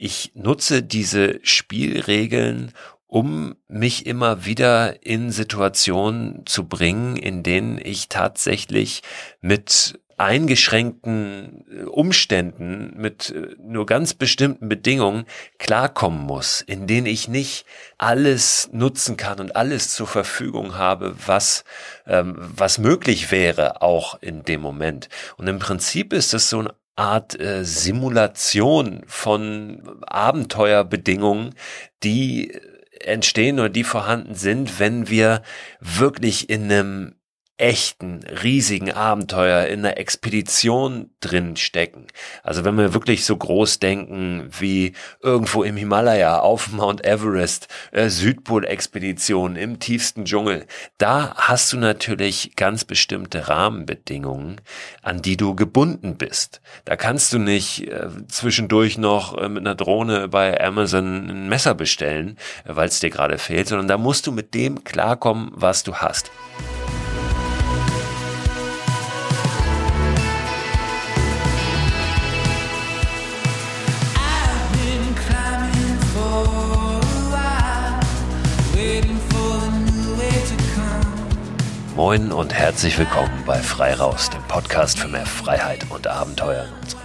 Ich nutze diese Spielregeln, um mich immer wieder in Situationen zu bringen, in denen ich tatsächlich mit eingeschränkten äh, Umständen, mit äh, nur ganz bestimmten Bedingungen klarkommen muss, in denen ich nicht alles nutzen kann und alles zur Verfügung habe, was, ähm, was möglich wäre, auch in dem Moment. Und im Prinzip ist es so eine Art äh, Simulation von Abenteuerbedingungen, die entstehen oder die vorhanden sind, wenn wir wirklich in einem echten, riesigen Abenteuer in einer Expedition drin stecken. Also wenn wir wirklich so groß denken wie irgendwo im Himalaya, auf Mount Everest, äh, Südpol-Expedition im tiefsten Dschungel, da hast du natürlich ganz bestimmte Rahmenbedingungen, an die du gebunden bist. Da kannst du nicht äh, zwischendurch noch äh, mit einer Drohne bei Amazon ein Messer bestellen, äh, weil es dir gerade fehlt, sondern da musst du mit dem klarkommen, was du hast. Moin und herzlich willkommen bei Frei Raus, dem Podcast für mehr Freiheit und Abenteuer. in unserem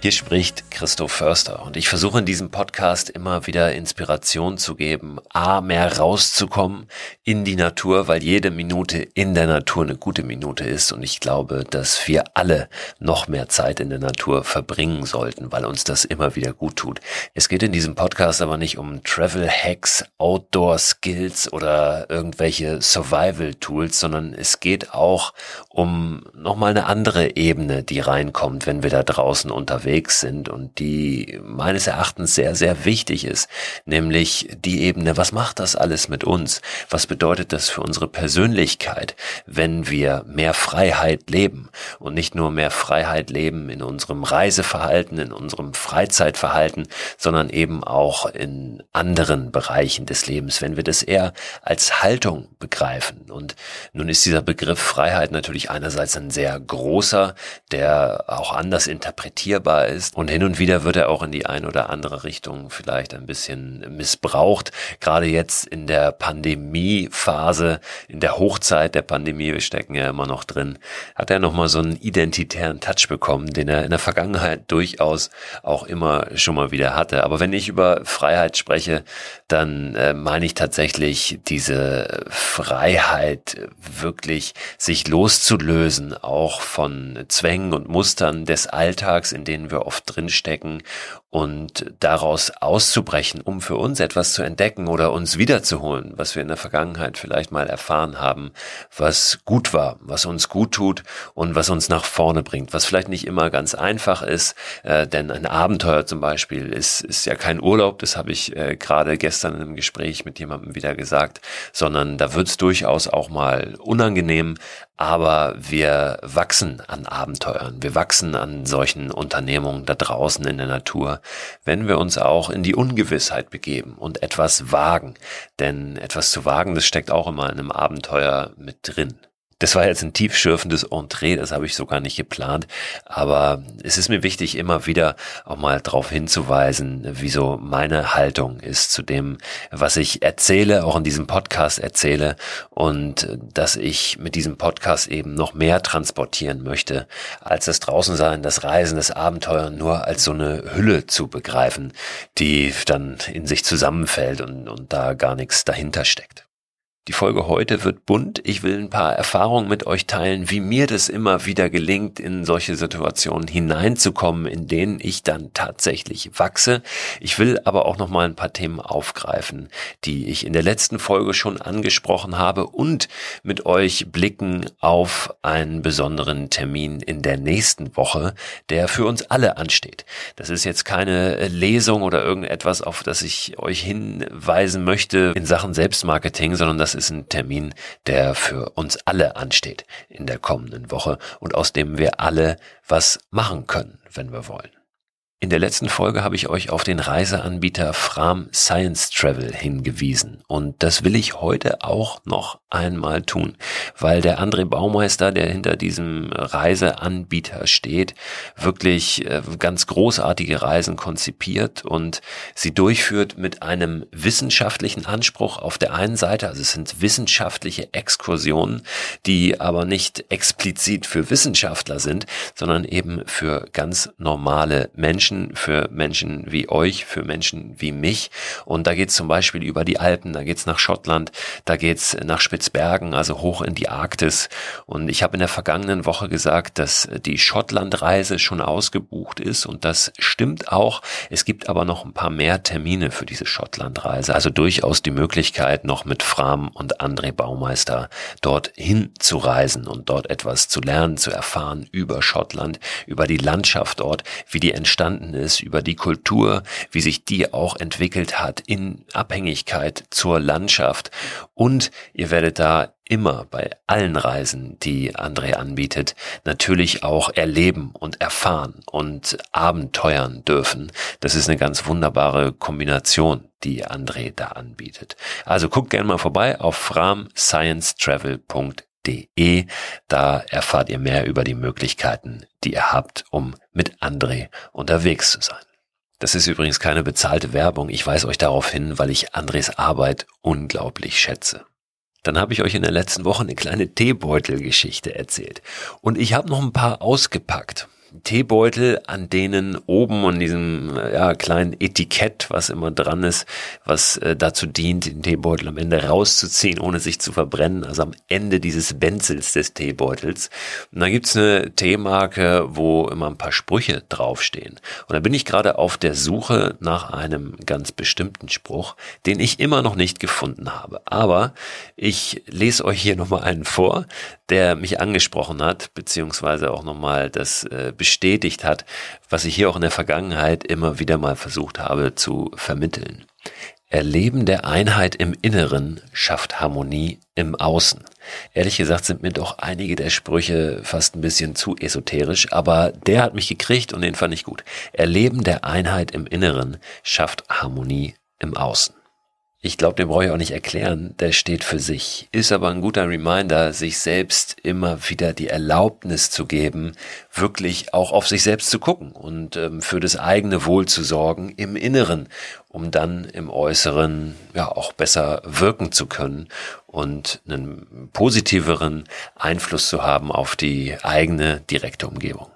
hier spricht Christoph Förster und ich versuche in diesem Podcast immer wieder Inspiration zu geben, a, mehr rauszukommen in die Natur, weil jede Minute in der Natur eine gute Minute ist und ich glaube, dass wir alle noch mehr Zeit in der Natur verbringen sollten, weil uns das immer wieder gut tut. Es geht in diesem Podcast aber nicht um Travel Hacks, Outdoor Skills oder irgendwelche Survival Tools, sondern es geht auch um nochmal eine andere Ebene, die reinkommt, wenn wir da draußen unterwegs unterwegs sind und die meines Erachtens sehr, sehr wichtig ist, nämlich die Ebene, was macht das alles mit uns? Was bedeutet das für unsere Persönlichkeit, wenn wir mehr Freiheit leben und nicht nur mehr Freiheit leben in unserem Reiseverhalten, in unserem Freizeitverhalten, sondern eben auch in anderen Bereichen des Lebens, wenn wir das eher als Haltung begreifen. Und nun ist dieser Begriff Freiheit natürlich einerseits ein sehr großer, der auch anders interpretierbar nutzbar ist. Und hin und wieder wird er auch in die eine oder andere Richtung vielleicht ein bisschen missbraucht. Gerade jetzt in der Pandemiephase, in der Hochzeit der Pandemie, wir stecken ja immer noch drin, hat er nochmal so einen identitären Touch bekommen, den er in der Vergangenheit durchaus auch immer schon mal wieder hatte. Aber wenn ich über Freiheit spreche, dann äh, meine ich tatsächlich diese Freiheit, wirklich sich loszulösen, auch von Zwängen und Mustern des Alltags, in denen wir oft drinstecken und daraus auszubrechen, um für uns etwas zu entdecken oder uns wiederzuholen, was wir in der Vergangenheit vielleicht mal erfahren haben, was gut war, was uns gut tut und was uns nach vorne bringt, was vielleicht nicht immer ganz einfach ist, äh, denn ein Abenteuer zum Beispiel ist, ist ja kein Urlaub, das habe ich äh, gerade gestern in einem Gespräch mit jemandem wieder gesagt, sondern da wird es durchaus auch mal unangenehm, aber wir wachsen an Abenteuern, wir wachsen an solchen Unternehmungen da draußen in der Natur, wenn wir uns auch in die Ungewissheit begeben und etwas wagen. Denn etwas zu wagen, das steckt auch immer in einem Abenteuer mit drin. Das war jetzt ein tiefschürfendes Entree, das habe ich sogar nicht geplant. Aber es ist mir wichtig, immer wieder auch mal darauf hinzuweisen, wieso meine Haltung ist zu dem, was ich erzähle, auch in diesem Podcast erzähle und dass ich mit diesem Podcast eben noch mehr transportieren möchte, als das Draußensein, das Reisen, das Abenteuer nur als so eine Hülle zu begreifen, die dann in sich zusammenfällt und, und da gar nichts dahinter steckt. Die Folge heute wird bunt. Ich will ein paar Erfahrungen mit euch teilen, wie mir das immer wieder gelingt, in solche Situationen hineinzukommen, in denen ich dann tatsächlich wachse. Ich will aber auch noch mal ein paar Themen aufgreifen, die ich in der letzten Folge schon angesprochen habe und mit euch blicken auf einen besonderen Termin in der nächsten Woche, der für uns alle ansteht. Das ist jetzt keine Lesung oder irgendetwas, auf das ich euch hinweisen möchte in Sachen Selbstmarketing, sondern das ist ein Termin, der für uns alle ansteht in der kommenden Woche und aus dem wir alle was machen können, wenn wir wollen. In der letzten Folge habe ich euch auf den Reiseanbieter Fram Science Travel hingewiesen. Und das will ich heute auch noch einmal tun, weil der André Baumeister, der hinter diesem Reiseanbieter steht, wirklich äh, ganz großartige Reisen konzipiert und sie durchführt mit einem wissenschaftlichen Anspruch auf der einen Seite, also es sind wissenschaftliche Exkursionen, die aber nicht explizit für Wissenschaftler sind, sondern eben für ganz normale Menschen Menschen, für Menschen wie euch, für Menschen wie mich. Und da geht es zum Beispiel über die Alpen, da geht es nach Schottland, da geht es nach Spitzbergen, also hoch in die Arktis. Und ich habe in der vergangenen Woche gesagt, dass die Schottlandreise schon ausgebucht ist und das stimmt auch. Es gibt aber noch ein paar mehr Termine für diese Schottlandreise. Also durchaus die Möglichkeit, noch mit Fram und André Baumeister dorthin zu reisen und dort etwas zu lernen, zu erfahren über Schottland, über die Landschaft dort, wie die entstanden entstanden ist, über die Kultur, wie sich die auch entwickelt hat in Abhängigkeit zur Landschaft. Und ihr werdet da immer bei allen Reisen, die André anbietet, natürlich auch erleben und erfahren und abenteuern dürfen. Das ist eine ganz wunderbare Kombination, die André da anbietet. Also guckt gerne mal vorbei auf framsciencetravel.de www.andré.de. Da erfahrt ihr mehr über die Möglichkeiten, die ihr habt, um mit André unterwegs zu sein. Das ist übrigens keine bezahlte Werbung. Ich weise euch darauf hin, weil ich Andres Arbeit unglaublich schätze. Dann habe ich euch in der letzten Woche eine kleine Teebeutelgeschichte erzählt. Und ich habe noch ein paar ausgepackt. Teebeutel, an denen oben an diesem ja, kleinen Etikett, was immer dran ist, was äh, dazu dient, den Teebeutel am Ende rauszuziehen, ohne sich zu verbrennen, also am Ende dieses Benzels des Teebeutels. Und da gibt's eine Teemarke, wo immer ein paar Sprüche draufstehen. Und da bin ich gerade auf der Suche nach einem ganz bestimmten Spruch, den ich immer noch nicht gefunden habe. Aber ich lese euch hier nochmal einen vor, der mich angesprochen hat, beziehungsweise auch nochmal das äh, bestätigt hat, was ich hier auch in der Vergangenheit immer wieder mal versucht habe zu vermitteln. Erleben der Einheit im Inneren schafft Harmonie im Außen. Ehrlich gesagt sind mir doch einige der Sprüche fast ein bisschen zu esoterisch, aber der hat mich gekriegt und den fand ich gut. Erleben der Einheit im Inneren schafft Harmonie im Außen. Ich glaube, den brauche ich auch nicht erklären, der steht für sich. Ist aber ein guter Reminder, sich selbst immer wieder die Erlaubnis zu geben, wirklich auch auf sich selbst zu gucken und ähm, für das eigene Wohl zu sorgen im Inneren, um dann im Äußeren ja auch besser wirken zu können und einen positiveren Einfluss zu haben auf die eigene direkte Umgebung.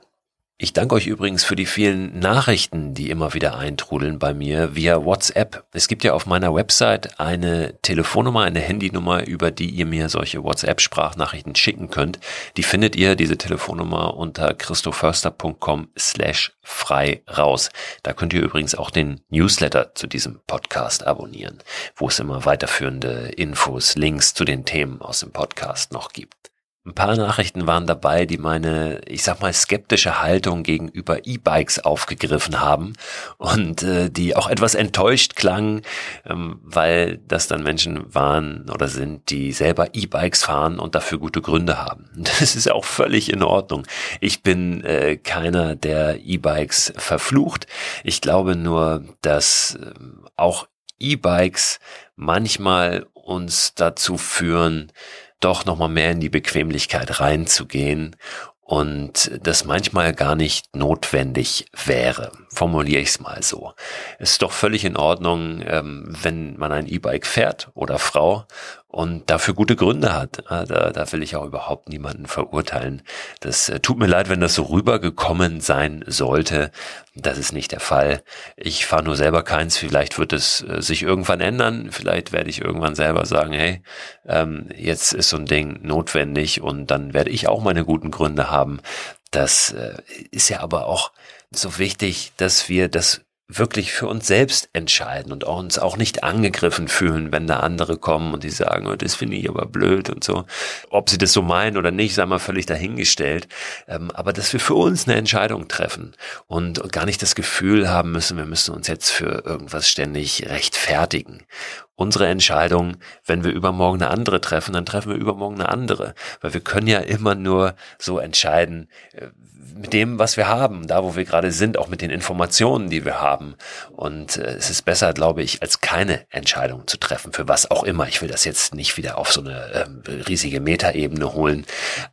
Ich danke euch übrigens für die vielen Nachrichten, die immer wieder eintrudeln bei mir via WhatsApp. Es gibt ja auf meiner Website eine Telefonnummer, eine Handynummer, über die ihr mir solche WhatsApp-Sprachnachrichten schicken könnt. Die findet ihr, diese Telefonnummer, unter christoförster.com slash frei raus. Da könnt ihr übrigens auch den Newsletter zu diesem Podcast abonnieren, wo es immer weiterführende Infos, Links zu den Themen aus dem Podcast noch gibt. Ein paar Nachrichten waren dabei, die meine, ich sag mal, skeptische Haltung gegenüber E-Bikes aufgegriffen haben und äh, die auch etwas enttäuscht klangen, ähm, weil das dann Menschen waren oder sind, die selber E-Bikes fahren und dafür gute Gründe haben. Das ist auch völlig in Ordnung. Ich bin äh, keiner, der E-Bikes verflucht. Ich glaube nur, dass äh, auch E-Bikes manchmal uns dazu führen, doch nochmal mehr in die Bequemlichkeit reinzugehen und das manchmal gar nicht notwendig wäre. Formuliere ich es mal so. Es ist doch völlig in Ordnung, ähm, wenn man ein E-Bike fährt oder Frau und dafür gute Gründe hat. Da, da will ich auch überhaupt niemanden verurteilen. Das äh, tut mir leid, wenn das so rübergekommen sein sollte. Das ist nicht der Fall. Ich fahre nur selber keins. Vielleicht wird es äh, sich irgendwann ändern. Vielleicht werde ich irgendwann selber sagen, hey, ähm, jetzt ist so ein Ding notwendig und dann werde ich auch meine guten Gründe haben. Das äh, ist ja aber auch so wichtig, dass wir das wirklich für uns selbst entscheiden und uns auch nicht angegriffen fühlen, wenn da andere kommen und die sagen, oh, das finde ich aber blöd und so. Ob sie das so meinen oder nicht, sei mal völlig dahingestellt. Ähm, aber dass wir für uns eine Entscheidung treffen und gar nicht das Gefühl haben müssen, wir müssen uns jetzt für irgendwas ständig rechtfertigen unsere Entscheidung, wenn wir übermorgen eine andere treffen, dann treffen wir übermorgen eine andere. Weil wir können ja immer nur so entscheiden, äh, mit dem, was wir haben, da wo wir gerade sind, auch mit den Informationen, die wir haben. Und äh, es ist besser, glaube ich, als keine Entscheidung zu treffen, für was auch immer. Ich will das jetzt nicht wieder auf so eine ähm, riesige Metaebene holen,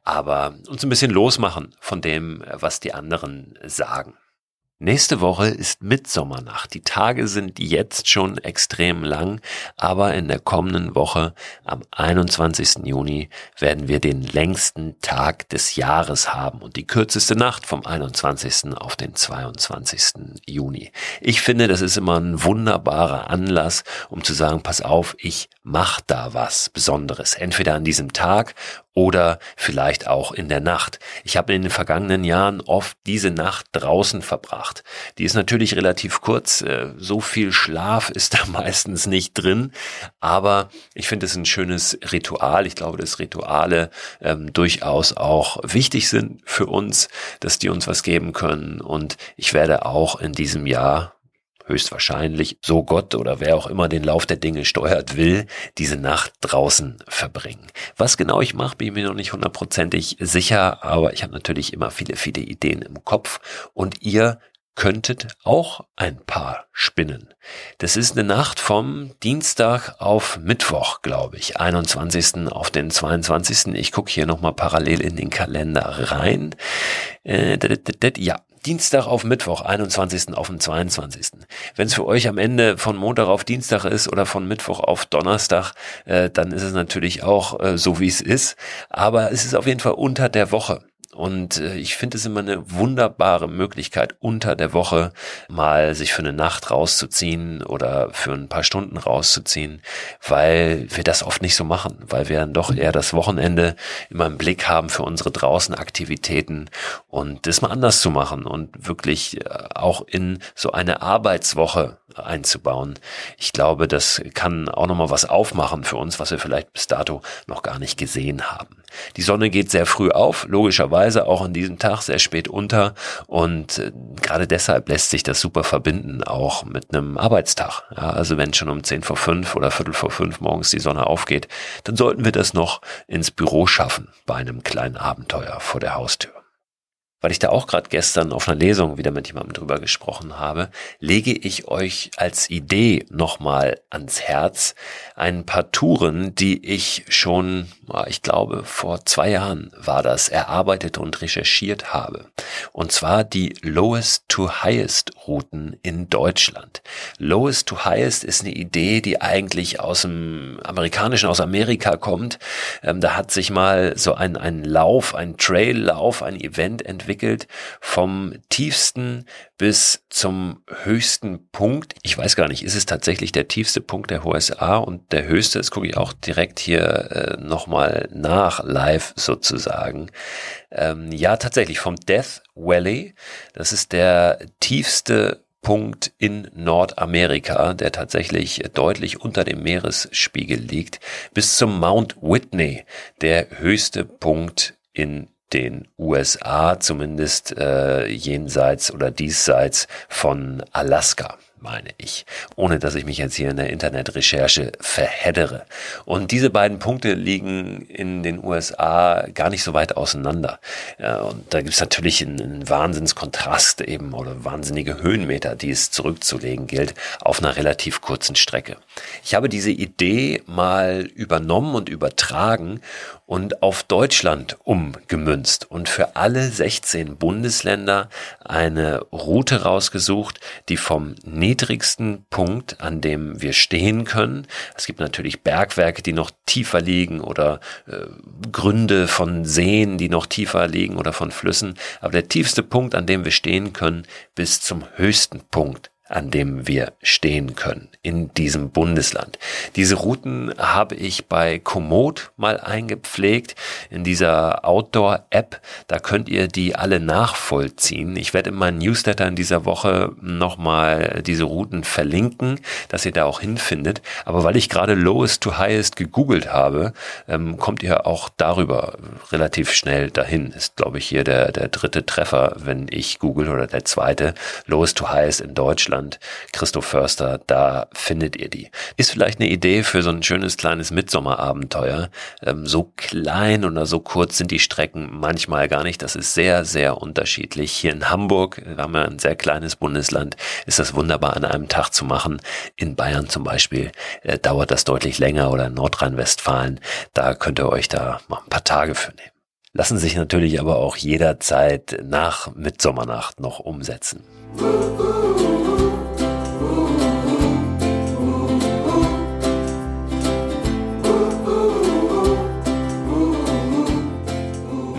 aber uns ein bisschen losmachen von dem, was die anderen sagen. Nächste Woche ist Mitsommernacht. Die Tage sind jetzt schon extrem lang, aber in der kommenden Woche am 21. Juni werden wir den längsten Tag des Jahres haben und die kürzeste Nacht vom 21. auf den 22. Juni. Ich finde, das ist immer ein wunderbarer Anlass, um zu sagen, pass auf, ich mach da was Besonderes. Entweder an diesem Tag oder vielleicht auch in der Nacht. Ich habe in den vergangenen Jahren oft diese Nacht draußen verbracht. Die ist natürlich relativ kurz, äh, so viel Schlaf ist da meistens nicht drin, aber ich finde es ein schönes Ritual. Ich glaube, dass Rituale ähm, durchaus auch wichtig sind für uns, dass die uns was geben können und ich werde auch in diesem Jahr höchstwahrscheinlich, so Gott oder wer auch immer den Lauf der Dinge steuert will, diese Nacht draußen verbringen. Was genau ich mache, bin ich mir noch nicht hundertprozentig sicher, aber ich habe natürlich immer viele, viele Ideen im Kopf und ihr könntet auch ein paar spinnen. Das ist eine Nacht vom Dienstag auf Mittwoch, glaube ich, 21. auf den 22. Ich gucke hier nochmal parallel in den Kalender rein. Äh, ja, Dienstag auf Mittwoch, 21. auf den 22. Wenn es für euch am Ende von Montag auf Dienstag ist oder von Mittwoch auf Donnerstag, äh, dann ist es natürlich auch äh, so, wie es ist. Aber es ist auf jeden Fall unter der Woche. Und äh, ich finde es immer eine wunderbare Möglichkeit, unter der Woche mal sich für eine Nacht rauszuziehen oder für ein paar Stunden rauszuziehen, weil wir das oft nicht so machen, weil wir dann doch eher das Wochenende immer im Blick haben für unsere Draußenaktivitäten und das mal anders zu machen und wirklich äh, auch in so eine Arbeitswoche einzubauen. Ich glaube, das kann auch nochmal was aufmachen für uns, was wir vielleicht bis dato noch gar nicht gesehen haben. Die Sonne geht sehr früh auf, logischerweise auch an diesem Tag sehr spät unter und äh, gerade deshalb lässt sich das super verbinden, auch mit einem Arbeitstag. Ja, also wenn schon um 10 vor 5 oder Viertel vor 5 morgens die Sonne aufgeht, dann sollten wir das noch ins Büro schaffen bei einem kleinen Abenteuer vor der Haustür weil ich da auch gerade gestern auf einer Lesung wieder mit jemandem drüber gesprochen habe, lege ich euch als Idee nochmal ans Herz ein paar Touren, die ich schon, ich glaube, vor zwei Jahren war das, erarbeitet und recherchiert habe. Und zwar die Lowest to Highest Routen in Deutschland. Lowest to Highest ist eine Idee, die eigentlich aus dem amerikanischen, aus Amerika kommt. Ähm, da hat sich mal so ein, ein Lauf, ein Traillauf, ein Event entwickelt entwickelt, vom tiefsten bis zum höchsten Punkt. Ich weiß gar nicht, ist es tatsächlich der tiefste Punkt der USA und der höchste, das gucke ich auch direkt hier äh, nochmal nach, live sozusagen. Ähm, ja, tatsächlich vom Death Valley, das ist der tiefste Punkt in Nordamerika, der tatsächlich deutlich unter dem Meeresspiegel liegt, bis zum Mount Whitney, der höchste Punkt in den USA, zumindest äh, jenseits oder diesseits von Alaska meine ich, ohne dass ich mich jetzt hier in der Internetrecherche verheddere. Und diese beiden Punkte liegen in den USA gar nicht so weit auseinander. Und da gibt es natürlich einen, einen Wahnsinnskontrast eben oder wahnsinnige Höhenmeter, die es zurückzulegen gilt, auf einer relativ kurzen Strecke. Ich habe diese Idee mal übernommen und übertragen und auf Deutschland umgemünzt und für alle 16 Bundesländer eine Route rausgesucht, die vom niedrigsten Punkt, an dem wir stehen können. Es gibt natürlich Bergwerke, die noch tiefer liegen oder äh, Gründe von Seen, die noch tiefer liegen oder von Flüssen. Aber der tiefste Punkt, an dem wir stehen können, bis zum höchsten Punkt an dem wir stehen können in diesem Bundesland. Diese Routen habe ich bei Komoot mal eingepflegt in dieser Outdoor-App. Da könnt ihr die alle nachvollziehen. Ich werde in meinen Newsletter in dieser Woche nochmal diese Routen verlinken, dass ihr da auch hinfindet. Aber weil ich gerade Lowest to Highest gegoogelt habe, ähm, kommt ihr auch darüber relativ schnell dahin. Ist, glaube ich, hier der, der dritte Treffer, wenn ich google oder der zweite. Lowest to Highest in Deutschland Bundesland. Christoph Förster, da findet ihr die. Ist vielleicht eine Idee für so ein schönes kleines Mitsommerabenteuer. Ähm, so klein oder so kurz sind die Strecken manchmal gar nicht. Das ist sehr, sehr unterschiedlich. Hier in Hamburg, wir haben ja ein sehr kleines Bundesland, ist das wunderbar an einem Tag zu machen. In Bayern zum Beispiel äh, dauert das deutlich länger oder in Nordrhein-Westfalen. Da könnt ihr euch da mal ein paar Tage für nehmen lassen sich natürlich aber auch jederzeit nach Mitsommernacht noch umsetzen.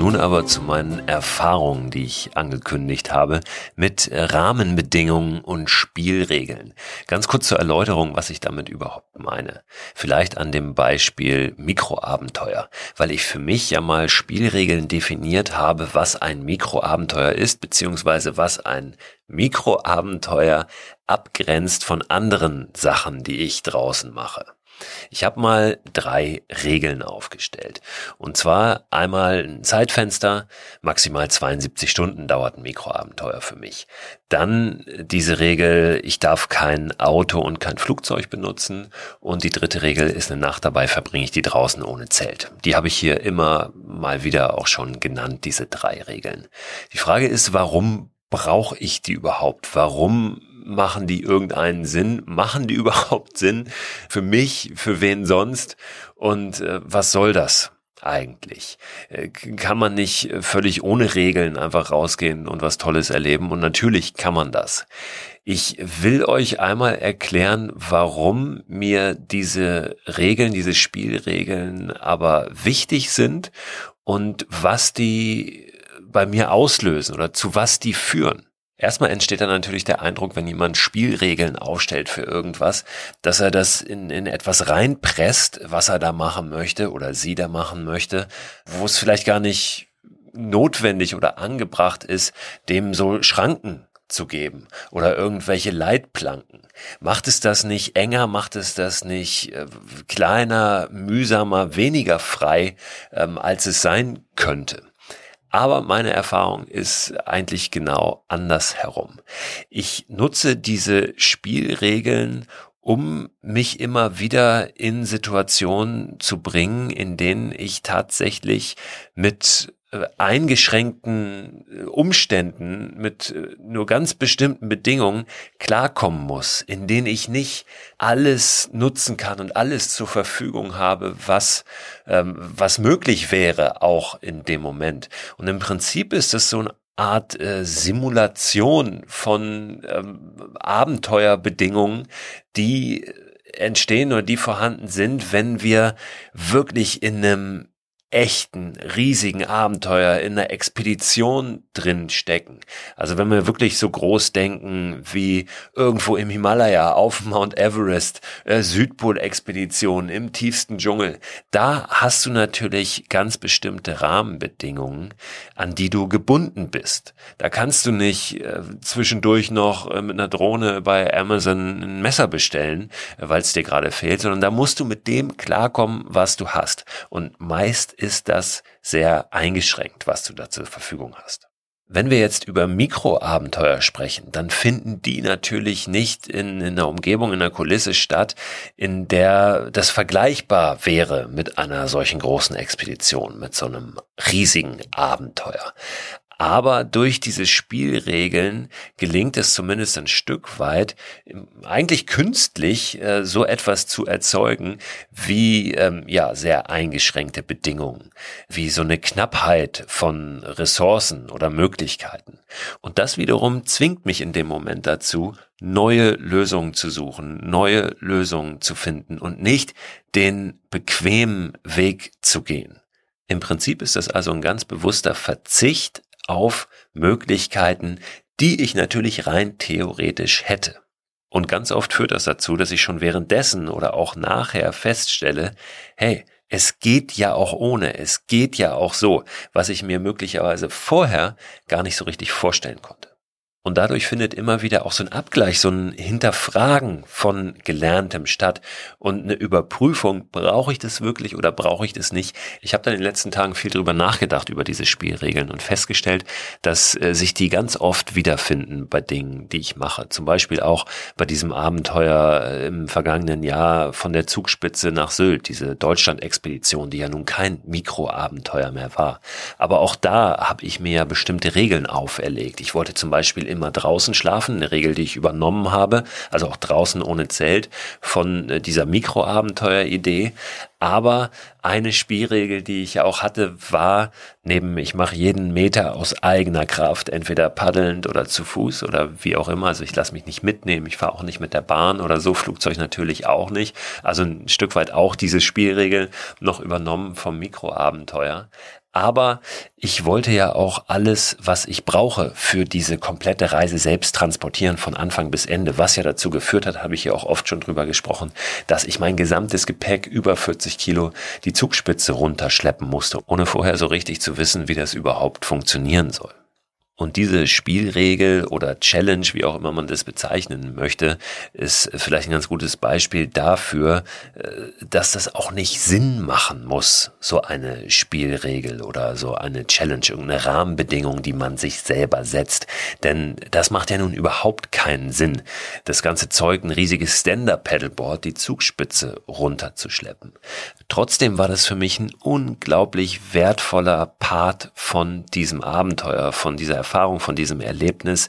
Nun aber zu meinen Erfahrungen, die ich angekündigt habe, mit Rahmenbedingungen und Spielregeln. Ganz kurz zur Erläuterung, was ich damit überhaupt meine. Vielleicht an dem Beispiel Mikroabenteuer, weil ich für mich ja mal Spielregeln definiert habe, was ein Mikroabenteuer ist, beziehungsweise was ein Mikroabenteuer abgrenzt von anderen Sachen, die ich draußen mache. Ich habe mal drei Regeln aufgestellt. Und zwar einmal ein Zeitfenster, maximal 72 Stunden dauert ein Mikroabenteuer für mich. Dann diese Regel, ich darf kein Auto und kein Flugzeug benutzen. Und die dritte Regel ist eine Nacht dabei verbringe ich die draußen ohne Zelt. Die habe ich hier immer mal wieder auch schon genannt, diese drei Regeln. Die Frage ist, warum brauche ich die überhaupt? Warum machen die irgendeinen Sinn? Machen die überhaupt Sinn? Für mich, für wen sonst? Und äh, was soll das? eigentlich? Äh, kann man nicht völlig ohne Regeln einfach rausgehen und was Tolles erleben? Und natürlich kann man das. Ich will euch einmal erklären, warum mir diese Regeln, diese Spielregeln aber wichtig sind und was die bei mir auslösen oder zu was die führen. Erstmal entsteht dann natürlich der Eindruck, wenn jemand Spielregeln aufstellt für irgendwas, dass er das in, in etwas reinpresst, was er da machen möchte oder sie da machen möchte, wo es vielleicht gar nicht notwendig oder angebracht ist, dem so Schranken zu geben oder irgendwelche Leitplanken. Macht es das nicht enger, macht es das nicht äh, kleiner, mühsamer, weniger frei, ähm, als es sein könnte. Aber meine Erfahrung ist eigentlich genau andersherum. Ich nutze diese Spielregeln, um mich immer wieder in Situationen zu bringen, in denen ich tatsächlich mit eingeschränkten äh, Umständen, mit äh, nur ganz bestimmten Bedingungen klarkommen muss, in denen ich nicht alles nutzen kann und alles zur Verfügung habe, was, ähm, was möglich wäre, auch in dem Moment. Und im Prinzip ist es so eine Art äh, Simulation von ähm, Abenteuerbedingungen, die entstehen oder die vorhanden sind, wenn wir wirklich in einem echten, riesigen Abenteuer in einer Expedition drin stecken. Also wenn wir wirklich so groß denken wie irgendwo im Himalaya, auf Mount Everest, äh, Südpol-Expedition im tiefsten Dschungel, da hast du natürlich ganz bestimmte Rahmenbedingungen, an die du gebunden bist. Da kannst du nicht äh, zwischendurch noch äh, mit einer Drohne bei Amazon ein Messer bestellen, äh, weil es dir gerade fehlt, sondern da musst du mit dem klarkommen, was du hast. Und meist ist das sehr eingeschränkt, was du da zur Verfügung hast. Wenn wir jetzt über Mikroabenteuer sprechen, dann finden die natürlich nicht in, in einer Umgebung, in einer Kulisse statt, in der das vergleichbar wäre mit einer solchen großen Expedition, mit so einem riesigen Abenteuer. Aber durch diese Spielregeln gelingt es zumindest ein Stück weit, eigentlich künstlich äh, so etwas zu erzeugen wie ähm, ja sehr eingeschränkte Bedingungen, wie so eine Knappheit von Ressourcen oder Möglichkeiten. Und das wiederum zwingt mich in dem Moment dazu, neue Lösungen zu suchen, neue Lösungen zu finden und nicht den bequemen Weg zu gehen. Im Prinzip ist das also ein ganz bewusster Verzicht auf Möglichkeiten, die ich natürlich rein theoretisch hätte. Und ganz oft führt das dazu, dass ich schon währenddessen oder auch nachher feststelle, hey, es geht ja auch ohne, es geht ja auch so, was ich mir möglicherweise vorher gar nicht so richtig vorstellen konnte. Und dadurch findet immer wieder auch so ein Abgleich, so ein Hinterfragen von Gelerntem statt und eine Überprüfung, brauche ich das wirklich oder brauche ich das nicht? Ich habe dann in den letzten Tagen viel drüber nachgedacht, über diese Spielregeln und festgestellt, dass äh, sich die ganz oft wiederfinden bei Dingen, die ich mache. Zum Beispiel auch bei diesem Abenteuer äh, im vergangenen Jahr von der Zugspitze nach Sylt, diese Deutschland-Expedition, die ja nun kein Mikroabenteuer mehr war. Aber auch da habe ich mir ja bestimmte Regeln auferlegt. Ich wollte zum Beispiel immer draußen schlafen, eine Regel, die ich übernommen habe, also auch draußen ohne Zelt, von äh, dieser Mikroabenteuer-Idee. Aber eine Spielregel, die ich auch hatte, war, neben ich mache jeden Meter aus eigener Kraft, entweder paddelnd oder zu Fuß oder wie auch immer. Also ich lasse mich nicht mitnehmen, ich fahre auch nicht mit der Bahn oder so, Flugzeug natürlich auch nicht. Also ein Stück weit auch diese Spielregel noch übernommen vom Mikroabenteuer. Aber ich wollte ja auch alles, was ich brauche für diese komplette Reise selbst transportieren von Anfang bis Ende. Was ja dazu geführt hat, habe ich ja auch oft schon drüber gesprochen, dass ich mein gesamtes Gepäck über 40 Kilo die Zugspitze runterschleppen musste, ohne vorher so richtig zu wissen, wie das überhaupt funktionieren soll. Und diese Spielregel oder Challenge, wie auch immer man das bezeichnen möchte, ist vielleicht ein ganz gutes Beispiel dafür, äh, dass das auch nicht Sinn machen muss, so eine Spielregel oder so eine Challenge, irgendeine Rahmenbedingung, die man sich selber setzt. Denn das macht ja nun überhaupt keinen Sinn, das ganze Zeug, ein riesiges Stand-Up-Paddleboard, die Zugspitze runterzuschleppen. Trotzdem war das für mich ein unglaublich wertvoller Part von diesem Abenteuer, von dieser Erfahrung, von diesem Erlebnis,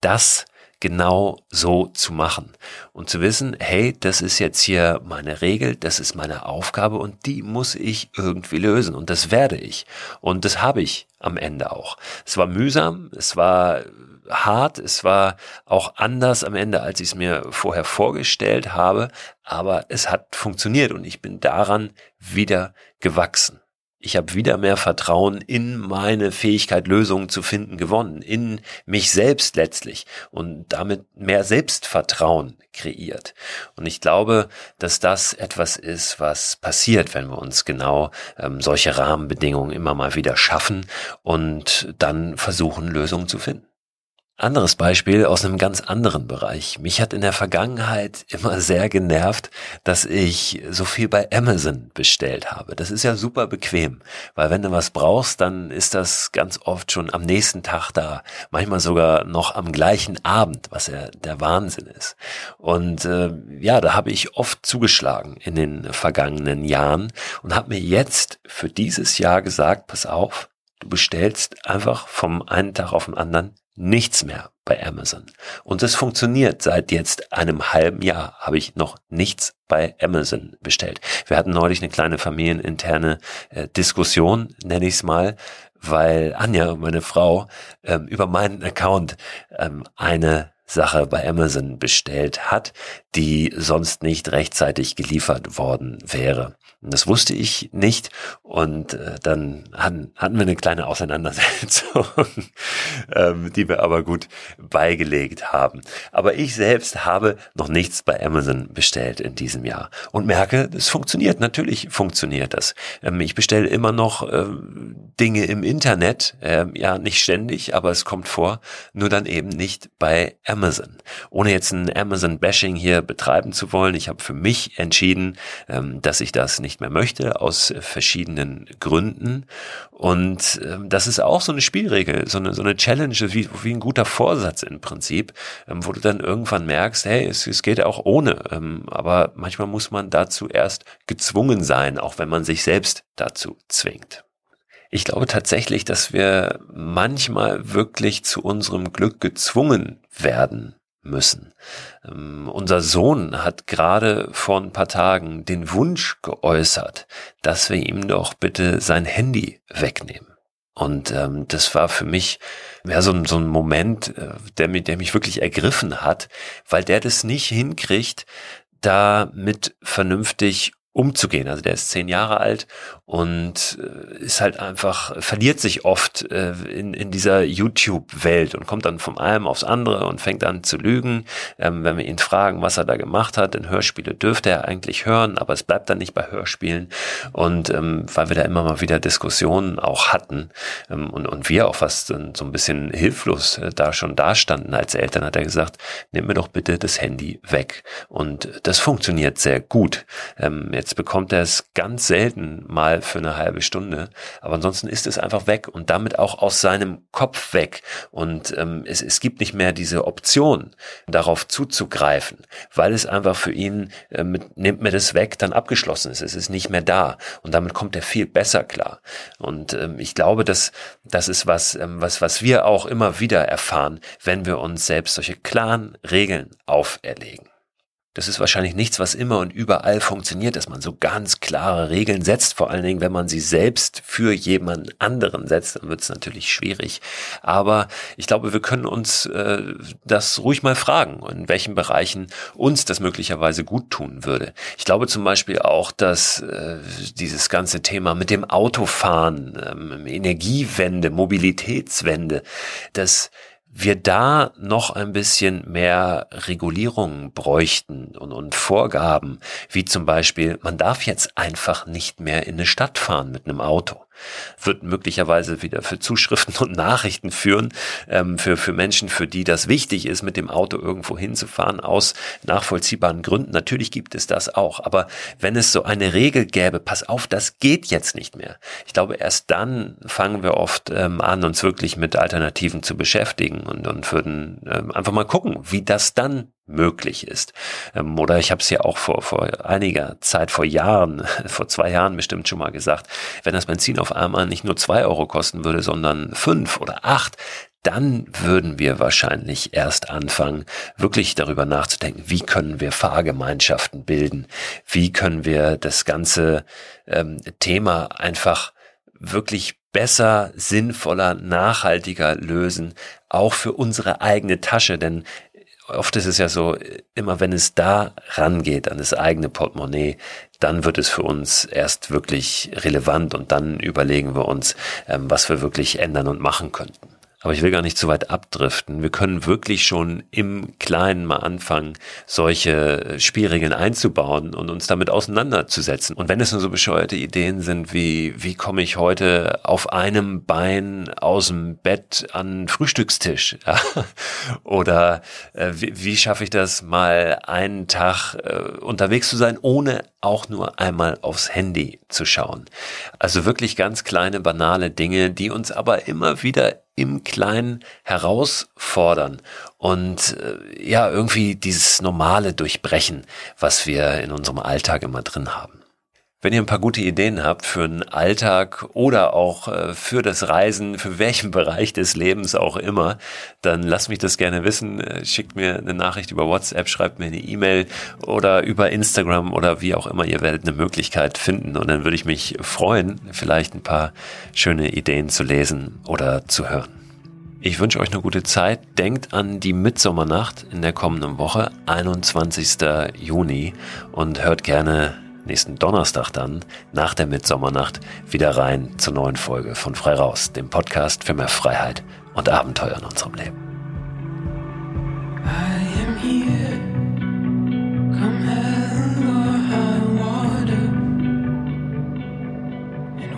das genau so zu machen und zu wissen, hey, das ist jetzt hier meine Regel, das ist meine Aufgabe und die muss ich irgendwie lösen und das werde ich und das habe ich am Ende auch. Es war mühsam, es war hart, es war auch anders am Ende, als ich es mir vorher vorgestellt habe, aber es hat funktioniert und ich bin daran wieder gewachsen ich habe wieder mehr Vertrauen in meine Fähigkeit, Lösungen zu finden, gewonnen, in mich selbst letztlich und damit mehr Selbstvertrauen kreiert. Und ich glaube, dass das etwas ist, was passiert, wenn wir uns genau ähm, solche Rahmenbedingungen immer mal wieder schaffen und dann versuchen, Lösungen zu finden. Anderes Beispiel aus einem ganz anderen Bereich. Mich hat in der Vergangenheit immer sehr genervt, dass ich so viel bei Amazon bestellt habe. Das ist ja super bequem, weil wenn du was brauchst, dann ist das ganz oft schon am nächsten Tag da, manchmal sogar noch am gleichen Abend, was ja der Wahnsinn ist. Und äh, ja, da habe ich oft zugeschlagen in den vergangenen Jahren und habe mir jetzt für dieses Jahr gesagt, pass auf, du bestellst einfach vom einen Tag auf den anderen nichts mehr bei Amazon. Und es funktioniert seit jetzt einem halben Jahr, habe ich noch nichts bei Amazon bestellt. Wir hatten neulich eine kleine familieninterne äh, Diskussion, nenne ich es mal, weil Anja, meine Frau, ähm, über meinen Account ähm, eine Sache bei Amazon bestellt hat, die sonst nicht rechtzeitig geliefert worden wäre. Das wusste ich nicht und äh, dann hatten, hatten wir eine kleine Auseinandersetzung, ähm, die wir aber gut beigelegt haben. Aber ich selbst habe noch nichts bei Amazon bestellt in diesem Jahr und merke, es funktioniert. Natürlich funktioniert das. Ähm, ich bestelle immer noch ähm, Dinge im Internet, ähm, ja nicht ständig, aber es kommt vor, nur dann eben nicht bei Amazon. Ohne jetzt ein Amazon-Bashing hier betreiben zu wollen, ich habe für mich entschieden, ähm, dass ich das nicht mehr möchte, aus verschiedenen Gründen. Und ähm, das ist auch so eine Spielregel, so eine, so eine Challenge, wie, wie ein guter Vorsatz im Prinzip, ähm, wo du dann irgendwann merkst, hey, es, es geht auch ohne. Ähm, aber manchmal muss man dazu erst gezwungen sein, auch wenn man sich selbst dazu zwingt. Ich glaube tatsächlich, dass wir manchmal wirklich zu unserem Glück gezwungen werden müssen. Ähm, unser Sohn hat gerade vor ein paar Tagen den Wunsch geäußert, dass wir ihm doch bitte sein Handy wegnehmen. Und ähm, das war für mich ja, so, so ein Moment, äh, der, mich, der mich wirklich ergriffen hat, weil der das nicht hinkriegt, da mit vernünftig umzugehen. Also der ist zehn Jahre alt und äh, ist halt einfach, verliert sich oft äh, in, in dieser YouTube-Welt und kommt dann vom einen aufs andere und fängt an zu lügen. Ähm, wenn wir ihn fragen, was er da gemacht hat, denn Hörspiele dürfte er eigentlich hören, aber es bleibt dann nicht bei Hörspielen. Und ähm, weil wir da immer mal wieder Diskussionen auch hatten ähm, und, und wir auch fast so ein bisschen hilflos äh, da schon dastanden als Eltern, hat er gesagt, nimm mir doch bitte das Handy weg. Und das funktioniert sehr gut. Ähm, jetzt bekommt er es ganz selten mal für eine halbe Stunde, aber ansonsten ist es einfach weg und damit auch aus seinem Kopf weg. Und ähm, es, es gibt nicht mehr diese Option, darauf zuzugreifen, weil es einfach für ihn, äh, mit, nimmt mir das weg, dann abgeschlossen ist. Es ist nicht mehr da und damit kommt er viel besser klar. Und ähm, ich glaube, dass das ist was, ähm, was, was wir auch immer wieder erfahren, wenn wir uns selbst solche klaren Regeln auferlegen. Das ist wahrscheinlich nichts, was immer und überall funktioniert, dass man so ganz klare Regeln setzt. Vor allen Dingen, wenn man sie selbst für jemanden anderen setzt, dann wird es natürlich schwierig. Aber ich glaube, wir können uns äh, das ruhig mal fragen, in welchen Bereichen uns das möglicherweise gut tun würde. Ich glaube zum Beispiel auch, dass äh, dieses ganze Thema mit dem Autofahren, ähm, Energiewende, Mobilitätswende, dass wir da noch ein bisschen mehr Regulierungen bräuchten und, und Vorgaben, wie zum Beispiel, man darf jetzt einfach nicht mehr in eine Stadt fahren mit einem Auto wird möglicherweise wieder für Zuschriften und Nachrichten führen, ähm, für, für Menschen, für die das wichtig ist, mit dem Auto irgendwo hinzufahren, aus nachvollziehbaren Gründen. Natürlich gibt es das auch. Aber wenn es so eine Regel gäbe, pass auf, das geht jetzt nicht mehr. Ich glaube, erst dann fangen wir oft ähm, an, uns wirklich mit Alternativen zu beschäftigen und, und würden ähm, einfach mal gucken, wie das dann möglich ist. Ähm, oder ich habe es ja auch vor, vor einiger Zeit, vor Jahren, vor zwei Jahren bestimmt schon mal gesagt, wenn das Benzin auf einmal nicht nur zwei Euro kosten würde, sondern fünf oder acht, dann würden wir wahrscheinlich erst anfangen, wirklich darüber nachzudenken, wie können wir Fahrgemeinschaften bilden, wie können wir das ganze ähm, Thema einfach wirklich besser, sinnvoller, nachhaltiger lösen, auch für unsere eigene Tasche, denn oft ist es ja so, immer wenn es da rangeht an das eigene Portemonnaie, dann wird es für uns erst wirklich relevant und dann überlegen wir uns, ähm, was wir wirklich ändern und machen könnten. Aber ich will gar nicht zu weit abdriften. Wir können wirklich schon im Kleinen mal anfangen, solche Spielregeln einzubauen und uns damit auseinanderzusetzen. Und wenn es nur so bescheuerte Ideen sind wie, wie komme ich heute auf einem Bein aus dem Bett an Frühstückstisch? Ja? Oder äh, wie, wie schaffe ich das mal einen Tag äh, unterwegs zu sein, ohne auch nur einmal aufs Handy zu schauen. Also wirklich ganz kleine, banale Dinge, die uns aber immer wieder im Kleinen herausfordern und äh, ja, irgendwie dieses Normale durchbrechen, was wir in unserem Alltag immer drin haben. Wenn ihr ein paar gute Ideen habt für einen Alltag oder auch äh, für das Reisen, für welchen Bereich des Lebens auch immer, dann lasst mich das gerne wissen. Äh, schickt mir eine Nachricht über WhatsApp, schreibt mir eine E-Mail oder über Instagram oder wie auch immer. Ihr werdet eine Möglichkeit finden und dann würde ich mich freuen, vielleicht ein paar schöne Ideen zu lesen oder zu hören. Ich wünsche euch eine gute Zeit. Denkt an die Mitsommernacht in der kommenden Woche, 21. Juni und hört gerne nächsten Donnerstag dann, nach der Mitsommernacht, wieder rein zur neuen Folge von Frei Raus, dem Podcast für mehr Freiheit und Abenteuer in unserem Leben.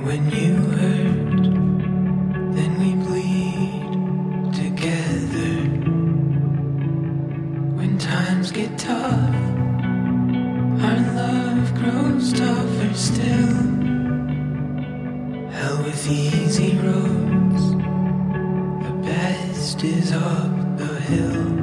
when you still. Hell with easy roads, the best is up the hill.